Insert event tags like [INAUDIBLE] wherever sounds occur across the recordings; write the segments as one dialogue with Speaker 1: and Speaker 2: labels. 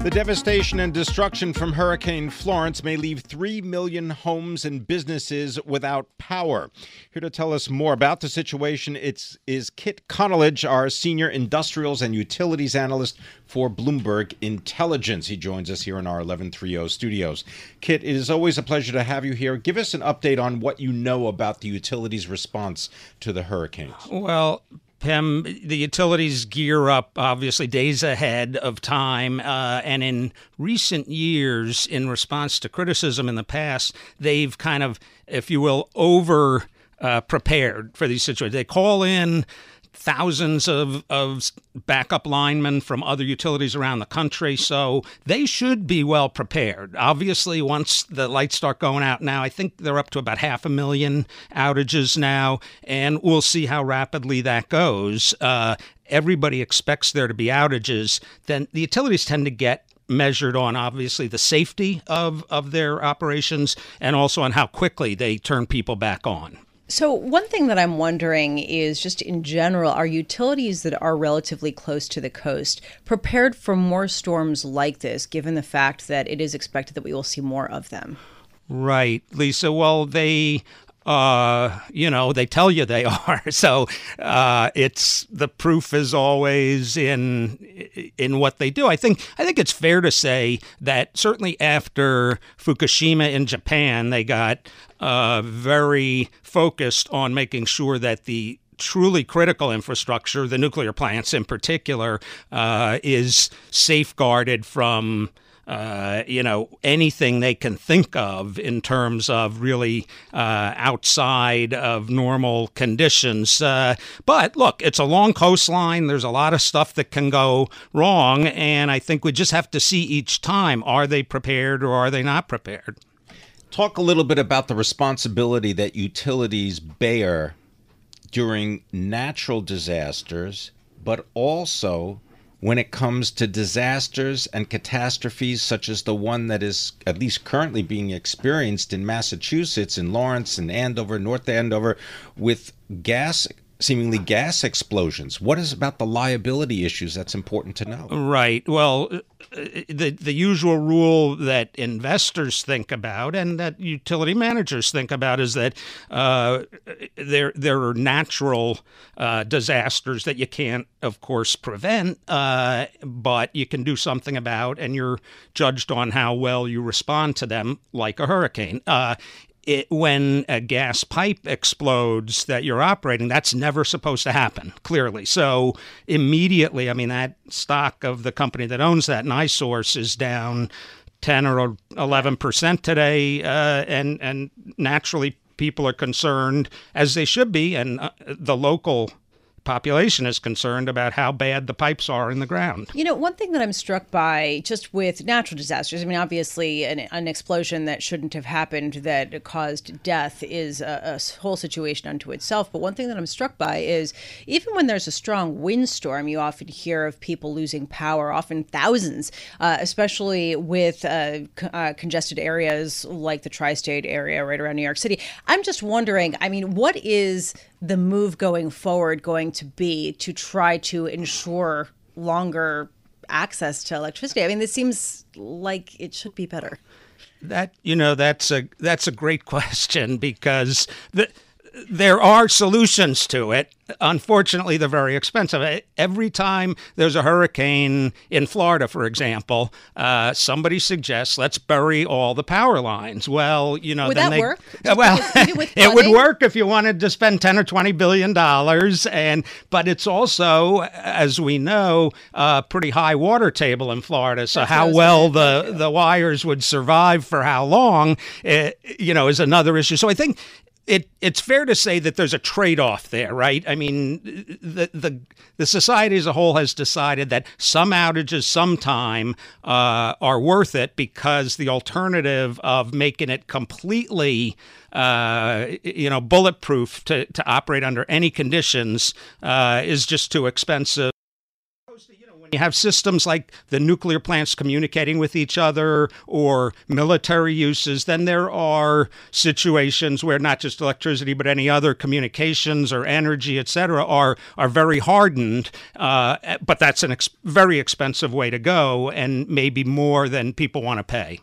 Speaker 1: The devastation and destruction from Hurricane Florence may leave 3 million homes and businesses without power. Here to tell us more about the situation it's, is Kit Konolige, our senior industrials and utilities analyst for Bloomberg Intelligence. He joins us here in our 1130 studios. Kit, it is always a pleasure to have you here. Give us an update on what you know about the utilities response to the hurricanes.
Speaker 2: Well, Pim, the utilities gear up obviously days ahead of time. Uh, and in recent years, in response to criticism in the past, they've kind of, if you will, over uh, prepared for these situations. They call in thousands of, of backup linemen from other utilities around the country. So they should be well prepared. Obviously, once the lights start going out now, I think they're up to about half a million outages now, and we'll see how rapidly that goes. Uh, everybody expects there to be outages. Then the utilities tend to get measured on obviously the safety of, of their operations and also on how quickly they turn people back on.
Speaker 3: So, one thing that I'm wondering is just in general, are utilities that are relatively close to the coast prepared for more storms like this, given the fact that it is expected that we will see more of them?
Speaker 2: Right, Lisa. Well, they uh, you know, they tell you they [LAUGHS] are. So uh, it's the proof is always in in what they do. I think I think it's fair to say that certainly after Fukushima in Japan, they got uh, very focused on making sure that the truly critical infrastructure, the nuclear plants in particular, uh, is safeguarded from uh, you know, anything they can think of in terms of really uh, outside of normal conditions. Uh, but look, it's a long coastline. There's a lot of stuff that can go wrong. And I think we just have to see each time are they prepared or are they not prepared?
Speaker 1: Talk a little bit about the responsibility that utilities bear during natural disasters, but also when it comes to disasters and catastrophes such as the one that is at least currently being experienced in Massachusetts, in Lawrence and Andover, North Andover, with gas seemingly gas explosions. What is about the liability issues that's important to know?
Speaker 2: Right. Well, uh, the the usual rule that investors think about and that utility managers think about is that uh, there there are natural uh, disasters that you can't, of course, prevent, uh, but you can do something about, and you're judged on how well you respond to them, like a hurricane. It, when a gas pipe explodes that you're operating, that's never supposed to happen, clearly. So immediately, I mean, that stock of the company that owns that, NiSource, is down 10 or 11 percent today, uh, and and naturally people are concerned, as they should be, and uh, the local population is concerned about how bad the pipes are in the ground.
Speaker 3: You know, one thing that I'm struck by just with natural disasters, I mean, obviously, an, an explosion that shouldn't have happened that caused death is a, a, whole situation unto itself. But one thing that I'm struck by is even when there's a strong windstorm, you often hear of people losing power, often thousands, uh, especially with uh, uh, congested areas like the tri state area right around New York City. I'm just wondering, I mean, what is the move going forward going to be to try to ensure longer access to electricity? I mean, this seems like it should be better.
Speaker 2: That you know, that's a that's a great [LAUGHS] question because the there are solutions to it. Unfortunately, they're very expensive. Every time there's a hurricane in Florida, for example, uh, somebody suggests let's bury all the power lines. Well, you know,
Speaker 3: would
Speaker 2: then
Speaker 3: that
Speaker 2: they,
Speaker 3: work?
Speaker 2: Well, [LAUGHS] it would work if you wanted to spend ten or twenty billion dollars, and but it's also, as we know, a pretty high water table in Florida. So
Speaker 3: That's
Speaker 2: how well the the wires would survive for how long, it, you know, is another issue. So I think it it's fair to say that there's a trade-off there, right? I mean, the the the society as a whole has decided that some outages, sometime, uh, are worth it because the alternative of making it completely, uh, you know, bulletproof to to operate under any conditions uh, is just too expensive you have systems like the nuclear plants communicating with each other or military uses, then there are situations where not just electricity but any other communications or energy, et cetera, are are very hardened. Uh, but that's a ex- very expensive way to go, and maybe more than people want to pay.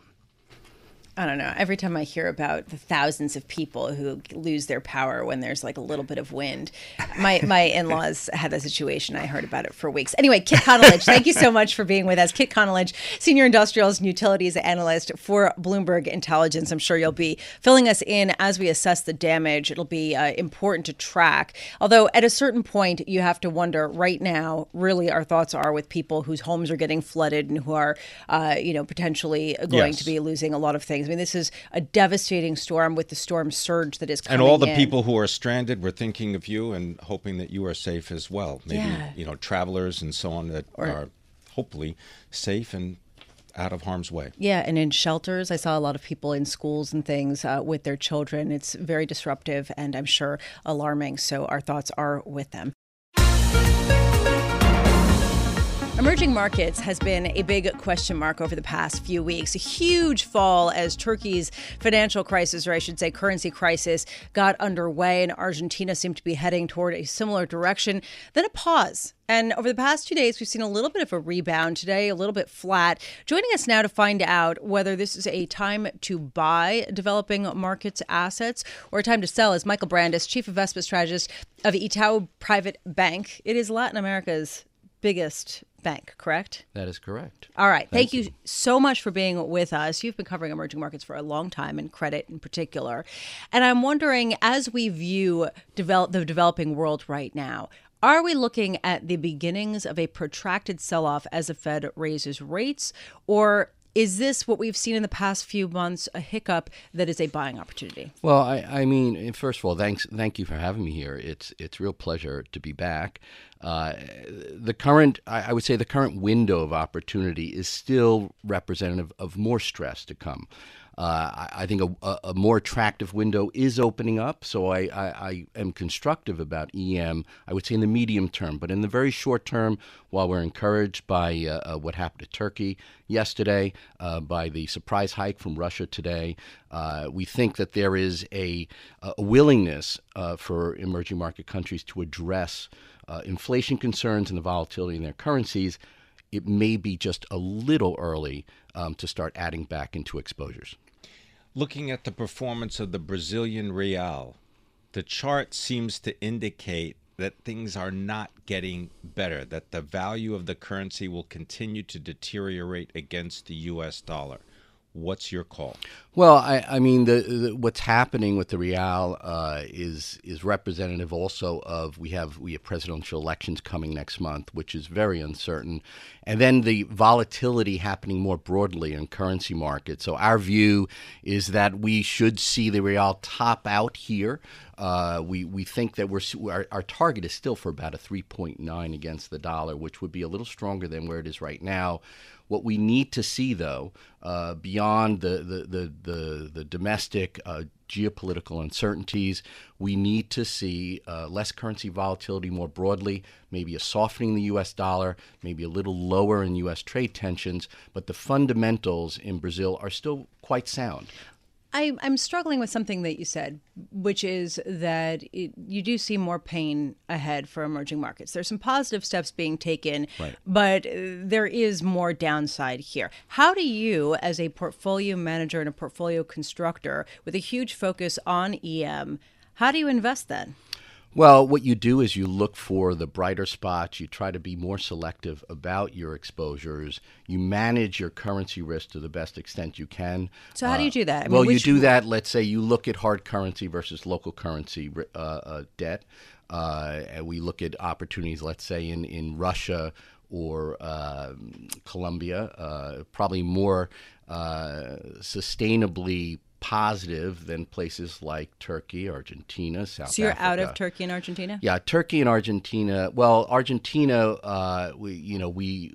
Speaker 3: I don't know. Every time I hear about the thousands of people who lose their power when there's like a little bit of wind, my my in laws had that situation. I heard about it for weeks. Anyway, Kit Konolige, thank you so much for being with us. Kit Konolige, senior industrials and utilities analyst for Bloomberg Intelligence. I'm sure you'll be filling us in as we assess the damage. It'll be uh, important to track. Although at a certain point, you have to wonder. Right now, really, our thoughts are with people whose homes are getting flooded and who are, uh, you know, potentially going yes. to be losing a lot of things. I mean, this is a devastating storm with the storm surge that is coming.
Speaker 1: And all the
Speaker 3: in.
Speaker 1: people who are stranded, we're thinking of you and hoping that you are safe as well. Maybe yeah. you know travelers and so on that or, are hopefully safe and out of harm's way.
Speaker 3: Yeah, and in shelters, I saw a lot of people in schools and things uh, with their children. It's very disruptive and I'm sure alarming. So our thoughts are with them. Emerging markets has been a big question mark over the past few weeks. A huge fall as Turkey's financial crisis, or I should say currency crisis, got underway, and Argentina seemed to be heading toward a similar direction. Then a pause. And over the past two days, we've seen a little bit of a rebound today, a little bit flat. Joining us now to find out whether this is a time to buy developing markets assets or a time to sell is Michael Brandes, Chief Investment Strategist of Itaú Private Bank. It is Latin America's biggest bank, correct?
Speaker 4: That is correct.
Speaker 3: All right. Thank, Thank you. you so much for being with us. You've been covering emerging markets for a long time and credit in particular. And I'm wondering, as we view develop, the developing world right now, are we looking at the beginnings of a protracted sell off as the Fed raises rates, or is this what we've seen in the past few months a hiccup that is a buying opportunity?
Speaker 4: Well, I, I mean, first of all, thanks, thank you for having me here. It's it's real pleasure to be back. Uh, the current, I, I would say, the current window of opportunity is still representative of more stress to come. Uh, I, I, think a, a, more attractive window is opening up, so I, I, I, am constructive about EM, I would say in the medium term. But in the very short term, while we're encouraged by uh, uh, what happened to Turkey yesterday, uh, by the surprise hike from Russia today, uh, we think that there is a, a willingness uh, for emerging market countries to address inflation concerns and the volatility in their currencies it may be just a little early um, to start adding back into exposures.
Speaker 1: Looking at the performance of the Brazilian real, the chart seems to indicate that things are not getting better, that the value of the currency will continue to deteriorate against the US dollar. What's your call?
Speaker 4: Well, I, I mean, the, the, what's happening with the real uh, is is representative also of we have we have presidential elections coming next month, which is very uncertain, and then the volatility happening more broadly in currency markets. So our view is that we should see the real top out here. Uh, we we think that we're our, our target is still for about a 3.9 against the dollar, which would be a little stronger than where it is right now. What we need to see, though, uh, beyond the the the the, the domestic uh, geopolitical uncertainties, we need to see uh, less currency volatility more broadly, maybe a softening in the U.S. dollar, maybe a little lower in U.S. trade tensions, but the fundamentals in Brazil are still quite sound.
Speaker 3: I, am struggling with something that you said, which is that it, you do see more pain ahead for emerging markets. There's some positive steps being taken, right. but there is more downside here. How do you, as a portfolio manager and a portfolio constructor with a huge focus on EM, how do you invest then?
Speaker 4: Well, what you do is you look for the brighter spots. You try to be more selective about your exposures. You manage your currency risk to the best extent you can.
Speaker 3: So, how do you do that?
Speaker 4: I well, you do that. Let's say you look at hard currency versus local currency uh, uh, debt. Uh, and we look at opportunities, let's say, in, in Russia or uh, Colombia, uh, probably more uh, sustainably positive than places like Turkey, Argentina, South. Africa.
Speaker 3: So you're
Speaker 4: Africa.
Speaker 3: out of Turkey and Argentina.
Speaker 4: Yeah, Turkey and Argentina. Well, Argentina, uh, we you know we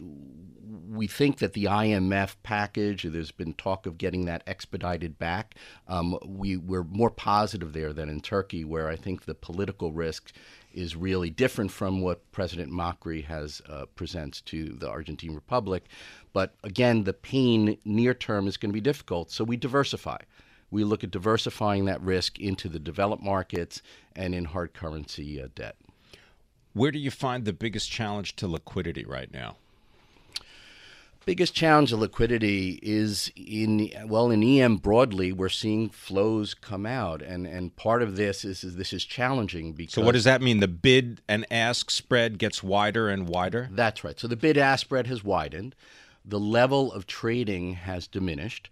Speaker 4: we think that the IMF package, there's been talk of getting that expedited back. Um, we, we're more positive there than in Turkey, where I think the political risk is really different from what President Macri has uh, presents to the Argentine Republic. But again, the pain near term is going to be difficult, so we diversify we look at diversifying that risk into the developed markets and in hard currency uh, debt.
Speaker 1: Where do you find the biggest challenge to liquidity right now?
Speaker 4: biggest challenge of liquidity is in well in EM broadly we're seeing flows come out and and part of this is, is this is challenging because
Speaker 1: So what does that mean the bid and ask spread gets wider and wider?
Speaker 4: That's right. So the bid ask spread has widened. The level of trading has diminished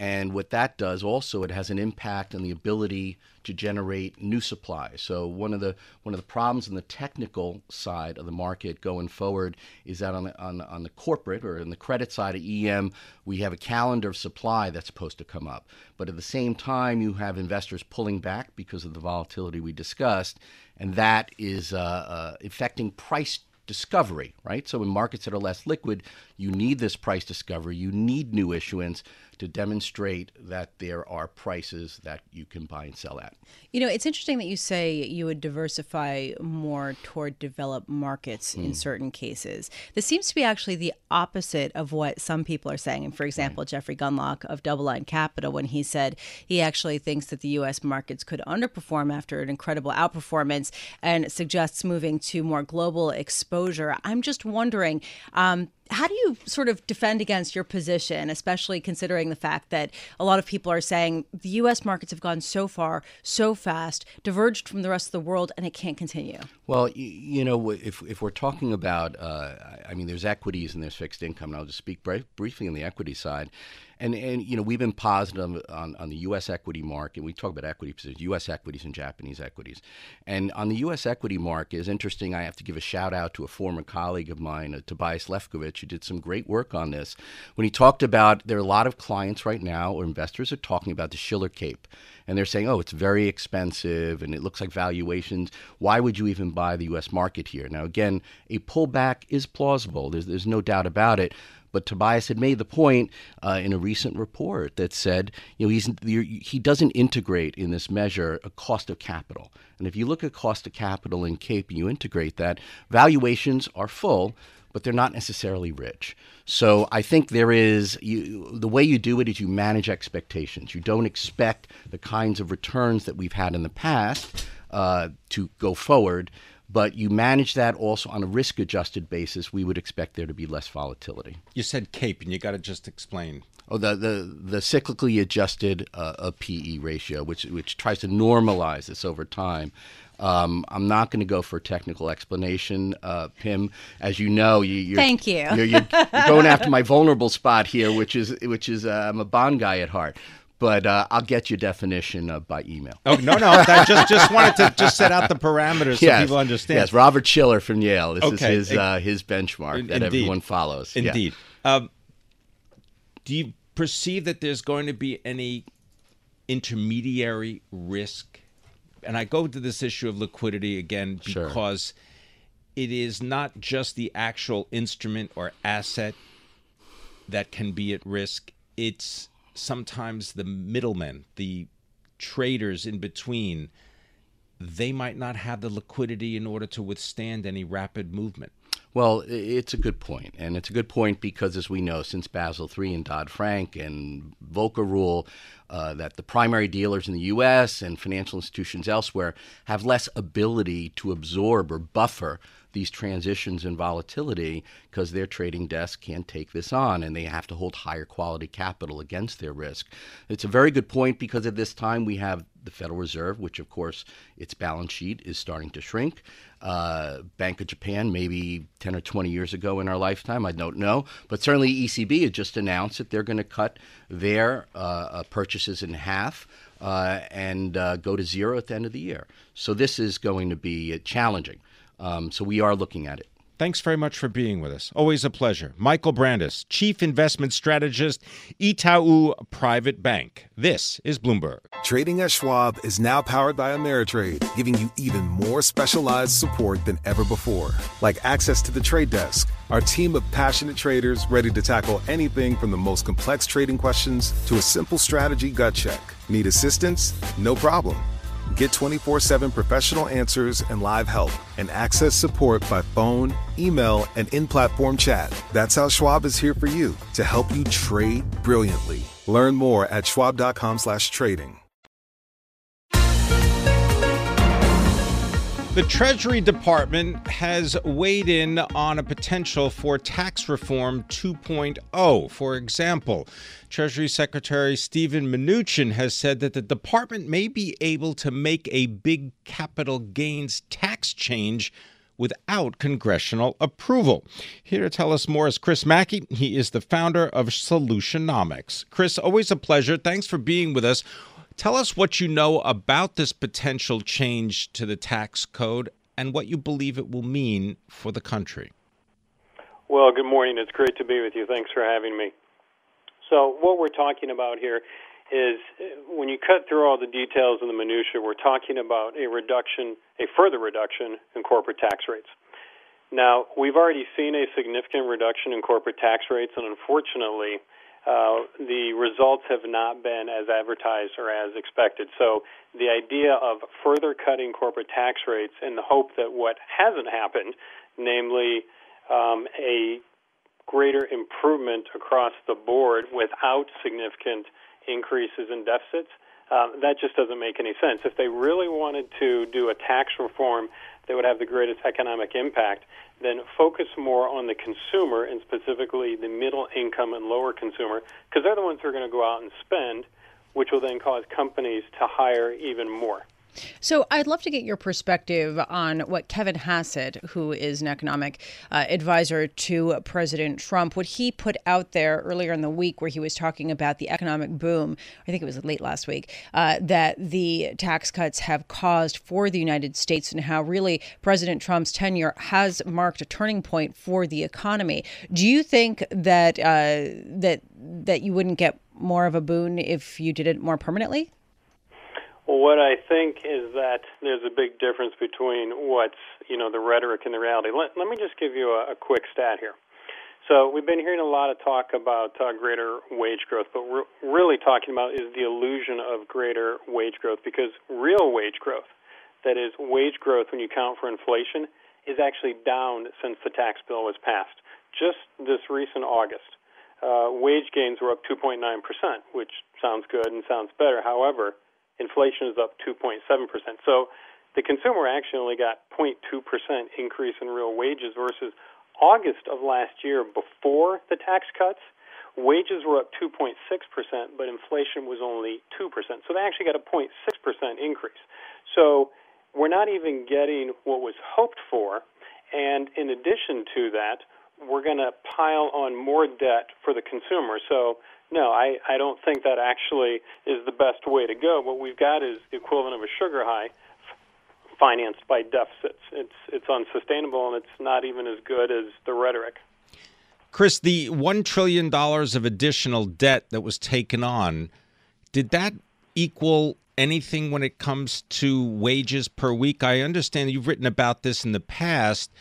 Speaker 4: and what that does also, it has an impact on the ability to generate new supply. So one of the one of the problems in the technical side of the market going forward is that on the, on, on the corporate or in the credit side of EM, we have a calendar of supply that's supposed to come up. But at the same time, you have investors pulling back because of the volatility we discussed, and that is uh, uh, affecting price discovery, right? So in markets that are less liquid, you need this price discovery, you need new issuance to demonstrate that there are prices that you can buy and sell at.
Speaker 3: You know, it's interesting that you say you would diversify more toward developed markets mm. in hmm. certain cases. This seems to be actually the opposite of what some people are saying. And for example, right. Jeffrey Gundlach of DoubleLine Capital, when he said he actually thinks that the U.S. markets could underperform after an incredible outperformance and suggests moving to more global exposure. I'm just wondering. Um, how do you sort of defend against your position, especially considering the fact that a lot of people are saying the U.S. markets have gone so far, so fast, diverged from the rest of the world, and it can't continue?
Speaker 4: Well, you, know, if, if we're talking about, uh, I mean, there's equities and there's fixed income, and I'll just speak briefly on the equity side. And, and you know we've been positive on, on, the U.S. equity market. We talk about equity positions, U.S. equities and Japanese equities. And on the U.S. equity market is interesting. I have to give a shout out to a former colleague of mine, uh, Tobias Levkovich, who did some great work on this. When he talked about there are a lot of clients right now or investors are talking about the Shiller Cape, and they're saying, oh, it's very expensive and it looks like valuations. Why would you even buy the U.S. market here? Now, again, a pullback is plausible. There's, there's no doubt about it. But Tobias had made the point uh, in a recent report that said, you know, he's, he doesn't integrate in this measure a cost of capital. And if you look at cost of capital in CAPE and you integrate that, valuations are full, but they're not necessarily rich. So I think there is you, the way you do it is you manage expectations. You don't expect the kinds of returns that we've had in the past uh, to go forward but you manage that also on a risk adjusted basis, we would expect there to be less volatility.
Speaker 1: You said CAPE, and you got to just explain.
Speaker 4: Oh, the, the, the cyclically adjusted uh, PE ratio, which, which tries to normalize this over time. Um, I'm not going to go for a technical explanation, uh, Pim. As you know, you, are
Speaker 3: thank you.
Speaker 4: You're, you're, you're, going after my vulnerable spot here, which is which is uh, I'm a Bond guy at heart. But uh, I'll get your definition uh, by email.
Speaker 1: Oh no, no! I just just wanted to just set out the parameters so
Speaker 4: yes,
Speaker 1: people understand.
Speaker 4: Yes, Robert Shiller from Yale. This
Speaker 1: okay.
Speaker 4: is his uh, his benchmark that
Speaker 1: Indeed.
Speaker 4: everyone follows.
Speaker 1: Indeed. Yeah. Um, do you perceive that there's going to be any intermediary risk? And I go to this issue of liquidity again because
Speaker 4: sure.
Speaker 1: it is not just the actual instrument or asset that can be at risk. It's sometimes the middlemen, the traders in between, they might not have the liquidity in order to withstand any rapid movement.
Speaker 4: Well, it's a good point, and it's a good point because, as we know, since Basel III and Dodd Frank and Volcker rule, uh, that the primary dealers in the U.S. and financial institutions elsewhere have less ability to absorb or buffer these transitions and volatility because their trading desk can't take this on and they have to hold higher quality capital against their risk. It's a very good point because at this time we have the Federal Reserve, which of course its balance sheet is starting to shrink. Uh, Bank of Japan, maybe 10 or 20 years ago in our lifetime, I don't know. But certainly ECB had just announced that they're going to cut their uh, uh, purchases in half. Uh, and uh, go to zero at the end of the year. So this is going to be challenging. Um, so we are looking at it.
Speaker 1: Thanks very much for being with us. Always a pleasure. Michael Brandes, Chief Investment Strategist, Itaú Private Bank. This is Bloomberg.
Speaker 5: Trading at Schwab is now powered by Ameritrade, giving you even more specialized support than ever before, like access to the trade desk, our team of passionate traders ready to tackle anything from the most complex trading questions to a simple strategy gut check. Need assistance? No problem. Get 24 7 professional answers and live help, and access support by phone, email, and in platform chat. That's how Schwab is here for you to help you trade brilliantly. Learn more at schwab.com/slash trading.
Speaker 1: The Treasury Department has weighed in on a potential for tax reform 2.0. For example, Treasury Secretary Steven Mnuchin has said that the department may be able to make a big capital gains tax change without congressional approval. Here to tell us more is Chris Macke. He is the founder of Solutionomics. Chris, always a pleasure. Thanks for being with us. Tell us what you know about this potential change to the tax code and what you believe it will mean for the country.
Speaker 6: Well, good morning. It's great to be with you. Thanks for having me. So, what we're talking about here is uh, when you cut through all the details and the minutia, we're talking about a reduction, a further reduction in corporate tax rates. Now, we've already seen a significant reduction in corporate tax rates, and unfortunately, uh, the results have not been as advertised or as expected. So the idea of further cutting corporate tax rates in the hope that what hasn't happened, namely um, a greater improvement across the board without significant increases in deficits, uh, that just doesn't make any sense. If they really wanted to do a tax reform that would have the greatest economic impact, then focus more on the consumer and specifically the middle income and lower consumer, because they're the ones who are going to go out and spend, which will then cause companies to hire even more.
Speaker 3: So I'd love to get your perspective on what Kevin Hassett, who is an economic uh, advisor to President Trump, what he put out there earlier in the week, where he was talking about the economic boom. I think it was late last week uh, that the tax cuts have caused for the United States, and how really President Trump's tenure has marked a turning point for the economy. Do you think that uh, that that you wouldn't get more of a boon if you did it more permanently?
Speaker 6: What I think is that there's a big difference between what's, you know, the rhetoric and the reality. Let, let me just give you a, a quick stat here. So we've been hearing a lot of talk about uh, greater wage growth, but we're really talking about is the illusion of greater wage growth because real wage growth, that is wage growth when you count for inflation, is actually down since the tax bill was passed. Just this recent August, uh, wage gains were up 2.9%, which sounds good and sounds better. However, inflation is up 2.7%. So the consumer actually only got 0.2% increase in real wages versus August of last year before the tax cuts. Wages were up 2.6%, but inflation was only 2%. So they actually got a 0.6% increase. So we're not even getting what was hoped for. And in addition to that, we're going to pile on more debt for the consumer. So, no, I, I don't think that actually is the best way to go. What we've got is the equivalent of a sugar high financed by deficits. It's, it's unsustainable and it's not even as good as the rhetoric.
Speaker 1: Chris, the $1 trillion of additional debt that was taken on, did that equal anything when it comes to wages per week? I understand you've written about this in the past,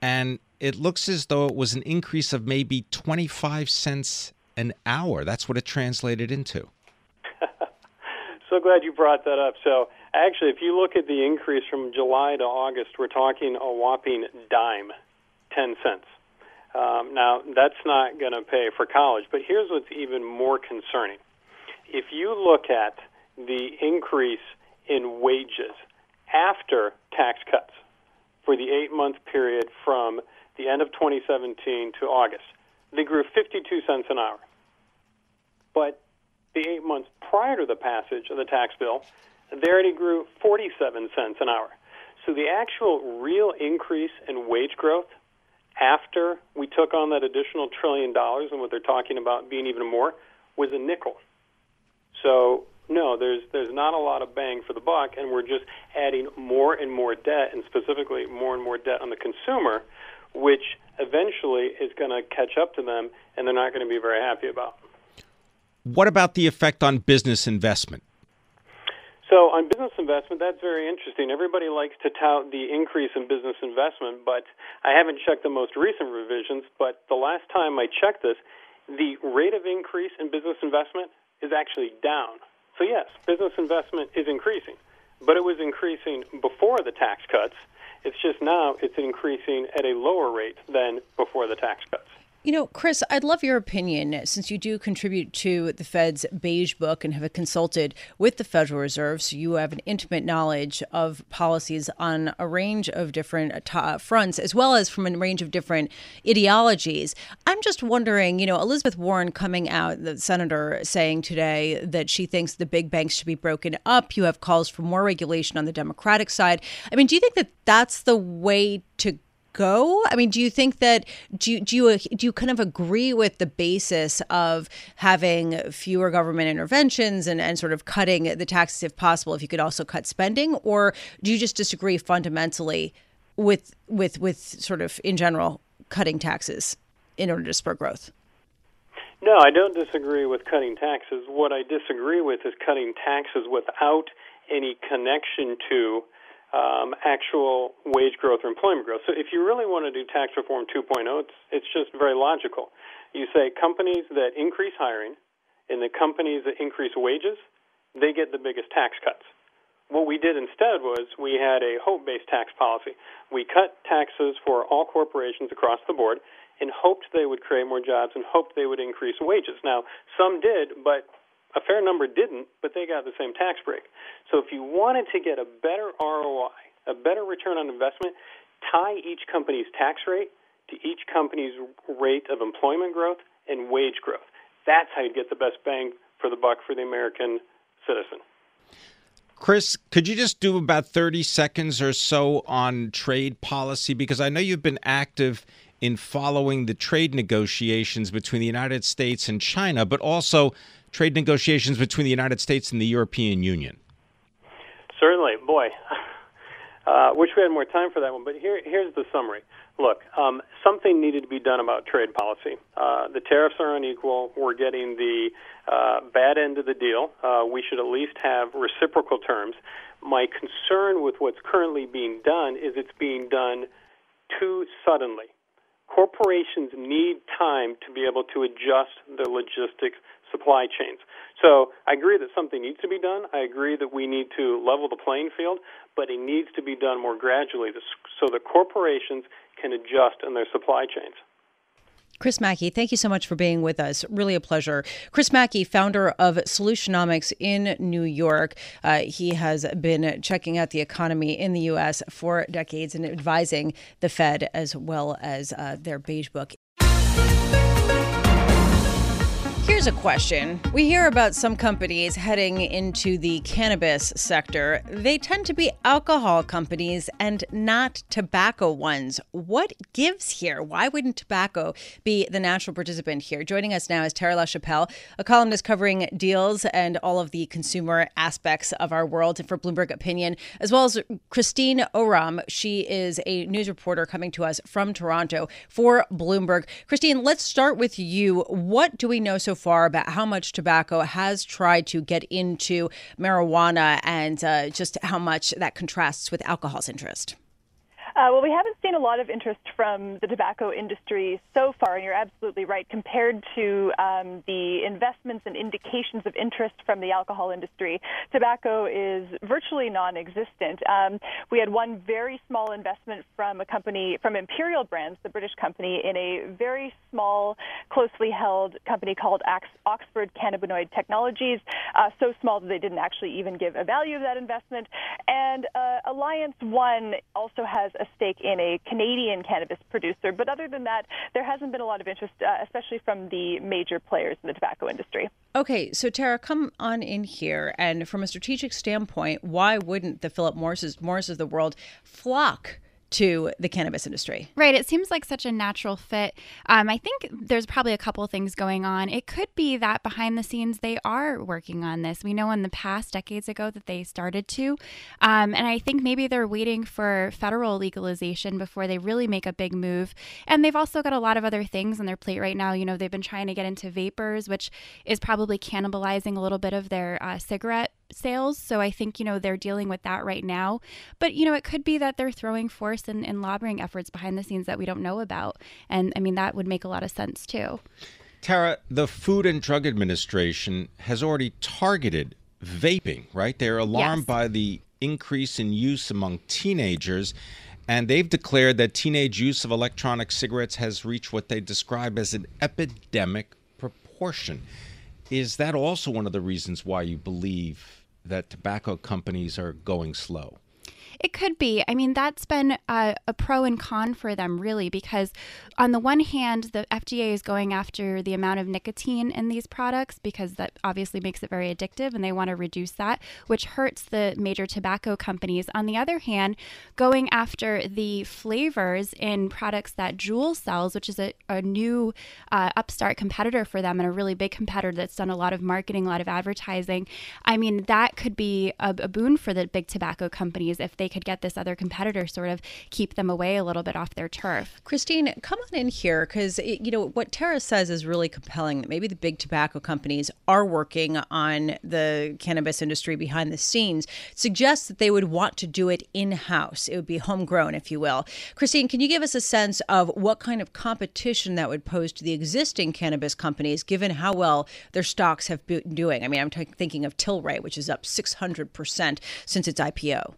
Speaker 1: and it looks as though it was an increase of maybe 25 cents an hour. That's what it translated into. [LAUGHS]
Speaker 6: so glad you brought that up. So, actually, if you look at the increase from July to August, we're talking a whopping dime, 10 cents. Um, now, that's not going to pay for college, but here's what's even more concerning. If you look at the increase in wages after tax cuts for the eight month period from the end of 2017 to August. They grew 52 cents an hour. But the eight months prior to the passage of the tax bill, they already grew 47 cents an hour. So the actual real increase in wage growth after we took on that additional trillion dollars and what they're talking about being even more was a nickel. So no, there's there's not a lot of bang for the buck, and we're just adding more and more debt, and specifically more and more debt on the consumer, which eventually is going to catch up to them, and they're not going to be very happy about.
Speaker 1: What about the effect on business investment?
Speaker 6: So, on business investment, that's very interesting. Everybody likes to tout the increase in business investment, but I haven't checked the most recent revisions. But the last time I checked this, the rate of increase in business investment is actually down. So, yes, business investment is increasing, but it was increasing before the tax cuts. It's just now it's increasing at a lower rate than before the tax cuts.
Speaker 3: You know, Chris, I'd love your opinion since you do contribute to the Fed's beige book and have consulted with the Federal Reserve. So you have an intimate knowledge of policies on a range of different uh, fronts, as well as from a range of different ideologies. I'm just wondering, you know, Elizabeth Warren coming out, the senator saying today that she thinks the big banks should be broken up. You have calls for more regulation on the Democratic side. I mean, do you think that that's the way to go? I mean, do you think that do you, do you do you kind of agree with the basis of having fewer government interventions and, and sort of cutting the taxes if possible if you could also cut spending, or do you just disagree fundamentally with with with sort of in general cutting taxes in order to spur growth?
Speaker 6: No, I don't disagree with cutting taxes. What I disagree with is cutting taxes without any connection to um, actual wage growth or employment growth. So if you really want to do tax reform 2.0, it's, it's just very logical. You say companies that increase hiring and the companies that increase wages, they get the biggest tax cuts. What we did instead was we had a hope based tax policy. We cut taxes for all corporations across the board and hoped they would create more jobs and hoped they would increase wages. Now, some did, but a fair number didn't, but they got the same tax break. So if you wanted to get a better ROI, a better return on investment, tie each company's tax rate to each company's rate of employment growth and wage growth. That's how you get the best bang for the buck for the American citizen.
Speaker 1: Chris, could you just do about 30 seconds or so on trade policy? Because I know you've been active in following the trade negotiations between the United States and China, but also trade negotiations between the United States and the European Union?
Speaker 6: Certainly, boy. [LAUGHS] Uh, wish we had more time for that one, but here, here's the summary. Look, um, something needed to be done about trade policy. Uh, the tariffs are unequal. We're getting the uh, bad end of the deal. Uh, we should at least have reciprocal terms. My concern with what's currently being done is it's being done too suddenly. Corporations need time to be able to adjust their logistics supply chains. So I agree that something needs to be done. I agree that we need to level the playing field, but it needs to be done more gradually so that corporations can adjust in their supply chains.
Speaker 3: Chris Macke, thank you so much for being with us. Really a pleasure. Chris Macke, founder of Solutionomics in New York. Uh, he has been checking out the economy in the U.S. for decades and advising the Fed as well as uh, their beige book. Here's a question. We hear about some companies heading into the cannabis sector. They tend to be alcohol companies and not tobacco ones. What gives here? Why wouldn't tobacco be the natural participant here? Joining us now is Tara Lachapelle, a columnist covering deals and all of the consumer aspects of our world for Bloomberg Opinion, as well as Kristine Owram. She is a news reporter coming to us from Toronto for Bloomberg. Kristine, let's start with you. What do we know so far? Far about how much tobacco has tried to get into marijuana and uh, just how much that contrasts with alcohol's interest.
Speaker 7: Uh, well, we haven't seen a lot of interest from the tobacco industry so far, and you're absolutely right. Compared to um, the investments and indications of interest from the alcohol industry, tobacco is virtually non-existent. Um, we had one very small investment from a company, from Imperial Brands, the British company, in a very small, closely held company called Oxford Cannabinoid Technologies. Uh, so small that they didn't actually even give a value of that investment. And uh, Alliance One also has a stake in a Canadian cannabis producer. But other than that, there hasn't been a lot of interest, uh, especially from the major players in the tobacco industry.
Speaker 3: Okay, so Tara, come on in here. And from a strategic standpoint, why wouldn't the Philip Morris's, Morris's of the world flock? To the cannabis industry.
Speaker 8: Right. It seems like such a natural fit. Um, I think there's probably a couple things going on. It could be that behind the scenes they are working on this. We know in the past, decades ago, that they started to. Um, and I think maybe they're waiting for federal legalization before they really make a big move. And they've also got a lot of other things on their plate right now. You know, they've been trying to get into vapors, which is probably cannibalizing a little bit of their uh, cigarette sales. So I think, you know, they're dealing with that right now. But, you know, it could be that they're throwing force and, and lobbying efforts behind the scenes that we don't know about. And I mean, that would make a lot of sense too.
Speaker 1: Tara, the Food and Drug Administration has already targeted vaping, right? They're alarmed yes. by the increase in use among teenagers. And they've declared that teenage use of electronic cigarettes has reached what they describe as an epidemic proportion. Is that also one of the reasons why you believe that tobacco companies are going slow?
Speaker 8: It could be. I mean, that's been a, a, pro and con for them, really, because on the one hand, the FDA is going after the amount of nicotine in these products because that obviously makes it very addictive and they want to reduce that, which hurts the major tobacco companies. On the other hand, going after the flavors in products that Juul sells, which is a, a new uh, upstart competitor for them and a really big competitor that's done a lot of marketing, a lot of advertising. I mean, that could be a, a boon for the big tobacco companies if they could get this other competitor sort of keep them away a little bit off their turf.
Speaker 3: Kristine, come on in here because you know what Tara says is really compelling. That maybe the big tobacco companies are working on the cannabis industry behind the scenes. Suggests that they would want to do it in house. It would be homegrown, if you will. Kristine, can you give us a sense of what kind of competition that would pose to the existing cannabis companies, given how well their stocks have been doing? I mean, I'm t- thinking of Tilray, which is up 600 percent since its IPO.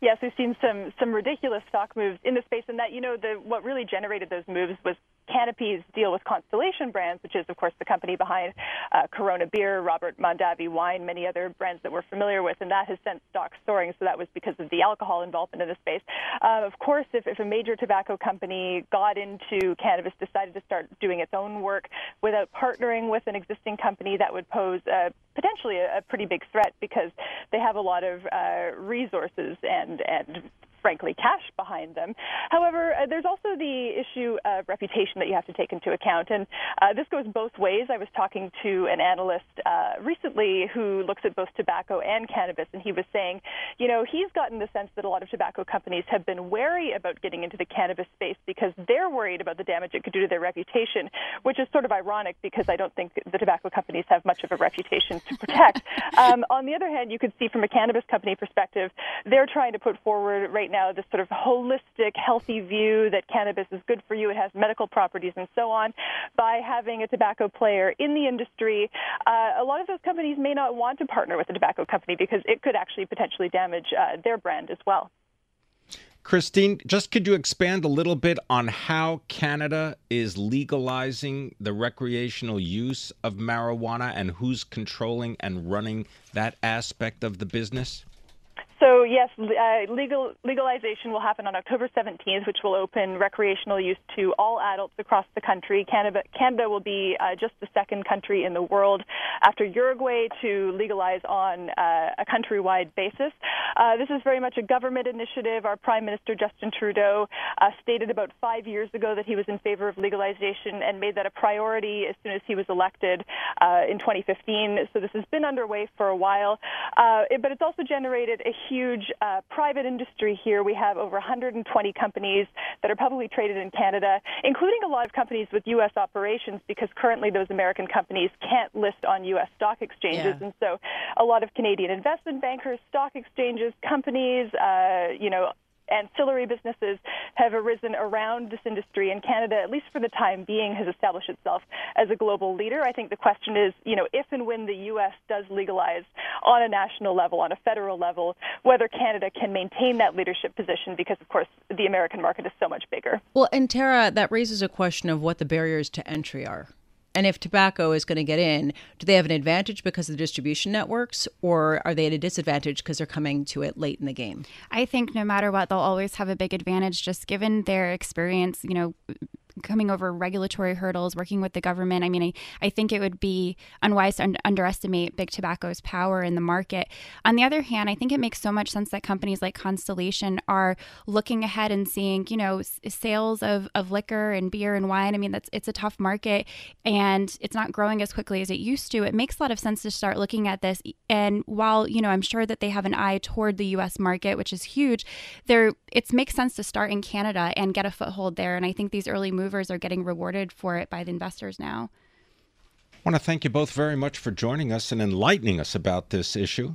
Speaker 7: Yes, we've seen some some ridiculous stock moves in the space, and that you know the what really generated those moves was Canopy's deal with Constellation Brands, which is, of course, the company behind uh, Corona Beer, Robert Mondavi Wine, many other brands that we're familiar with, and that has sent stocks soaring. So that was because of the alcohol involvement in the space. Uh, of course, if, if a major tobacco company got into cannabis, decided to start doing its own work without partnering with an existing company, that would pose uh, potentially a, a, pretty big threat because they have a lot of uh, resources and and frankly, cash behind them. However, uh, there's also the issue of reputation that you have to take into account. And uh, this goes both ways. I was talking to an analyst uh, recently who looks at both tobacco and cannabis, and he was saying, you know, he's gotten the sense that a lot of tobacco companies have been wary about getting into the cannabis space because they're worried about the damage it could do to their reputation, which is sort of ironic because I don't think the tobacco companies have much of a reputation to protect. [LAUGHS] um, on the other hand, you could see from a cannabis company perspective, they're trying to put forward right now now this sort of holistic, healthy view that cannabis is good for you, it has medical properties, and so on. By having a tobacco player in the industry, uh, a lot of those companies may not want to partner with a tobacco company because it could actually potentially damage uh, their brand as well.
Speaker 1: Kristine, just could you expand a little bit on how Canada is legalizing the recreational use of marijuana and who's controlling and running that aspect of the business?
Speaker 7: So yes, uh, legal legalization will happen on October 17th, which will open recreational use to all adults across the country. Canada, Canada will be uh, just the second country in the world after Uruguay to legalize on uh, a countrywide basis. Uh, this is very much a government initiative. Our Prime Minister Justin Trudeau uh, stated about five years ago that he was in favor of legalization and made that a priority as soon as he was elected uh, in 2015. So this has been underway for a while, it, but it's also generated a huge uh, private industry here. We have over 120 companies that are publicly traded in Canada, including a lot of companies with U.S. operations, because currently those American companies can't list on U.S. stock exchanges. Yeah. And so a lot of Canadian investment bankers, stock exchanges, companies, uh, you know, ancillary businesses have arisen around this industry, and Canada, at least for the time being, has established itself as a global leader. I think the question is, you know, if and when the U.S. does legalize on a national level, on a federal level, whether Canada can maintain that leadership position, because of course the American market is so much bigger.
Speaker 3: Well, and Tara, that raises a question of what the barriers to entry are. And if tobacco is going to get in, do they have an advantage because of the distribution networks, or are they at a disadvantage because they're coming to it late in the game?
Speaker 8: I think no matter what, they'll always have a big advantage just given their experience, you know, coming over regulatory hurdles, working with the government. I mean, I, I think it would be unwise to un- underestimate big tobacco's power in the market. On the other hand, I think it makes so much sense that companies like Constellation are looking ahead and seeing, you know, s- sales of, of liquor and beer and wine. I mean, that's it's a tough market and it's not growing as quickly as it used to. It makes a lot of sense to start looking at this. And while, you know, I'm sure that they have an eye toward the US market, which is huge, there it makes sense to start in Canada and get a foothold there. And I think these early moves movers are getting rewarded for it by the investors now.
Speaker 1: I want to thank you both very much for joining us and enlightening us about this issue.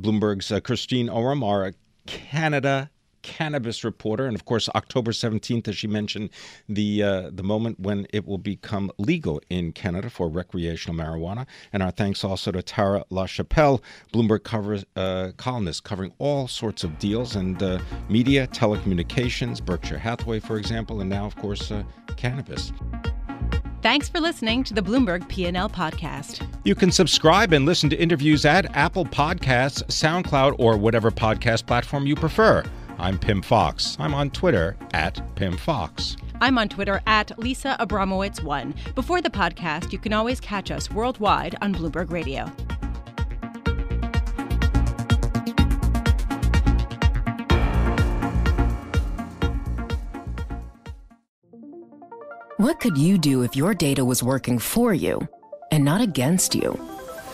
Speaker 1: Bloomberg's uh, Kristine Owram, our Canada cannabis reporter, and of course, October 17th, as she mentioned, the uh, the moment when it will become legal in Canada for recreational marijuana. And our thanks also to Tara Lachapelle, Bloomberg covers, uh, columnist covering all sorts of deals and uh, media, telecommunications, Berkshire Hathaway, for example, and now, of course, uh, cannabis.
Speaker 9: Thanks for listening to the Bloomberg P&L podcast.
Speaker 1: You can subscribe and listen to interviews at Apple Podcasts, SoundCloud, or whatever podcast platform you prefer. I'm Pimm Fox. I'm on Twitter at Pimm Fox.
Speaker 9: I'm on Twitter at Lisa Abramowicz1. Before the podcast, you can always catch us worldwide on Bloomberg Radio.
Speaker 10: What could you do if your data was working for you and not against you?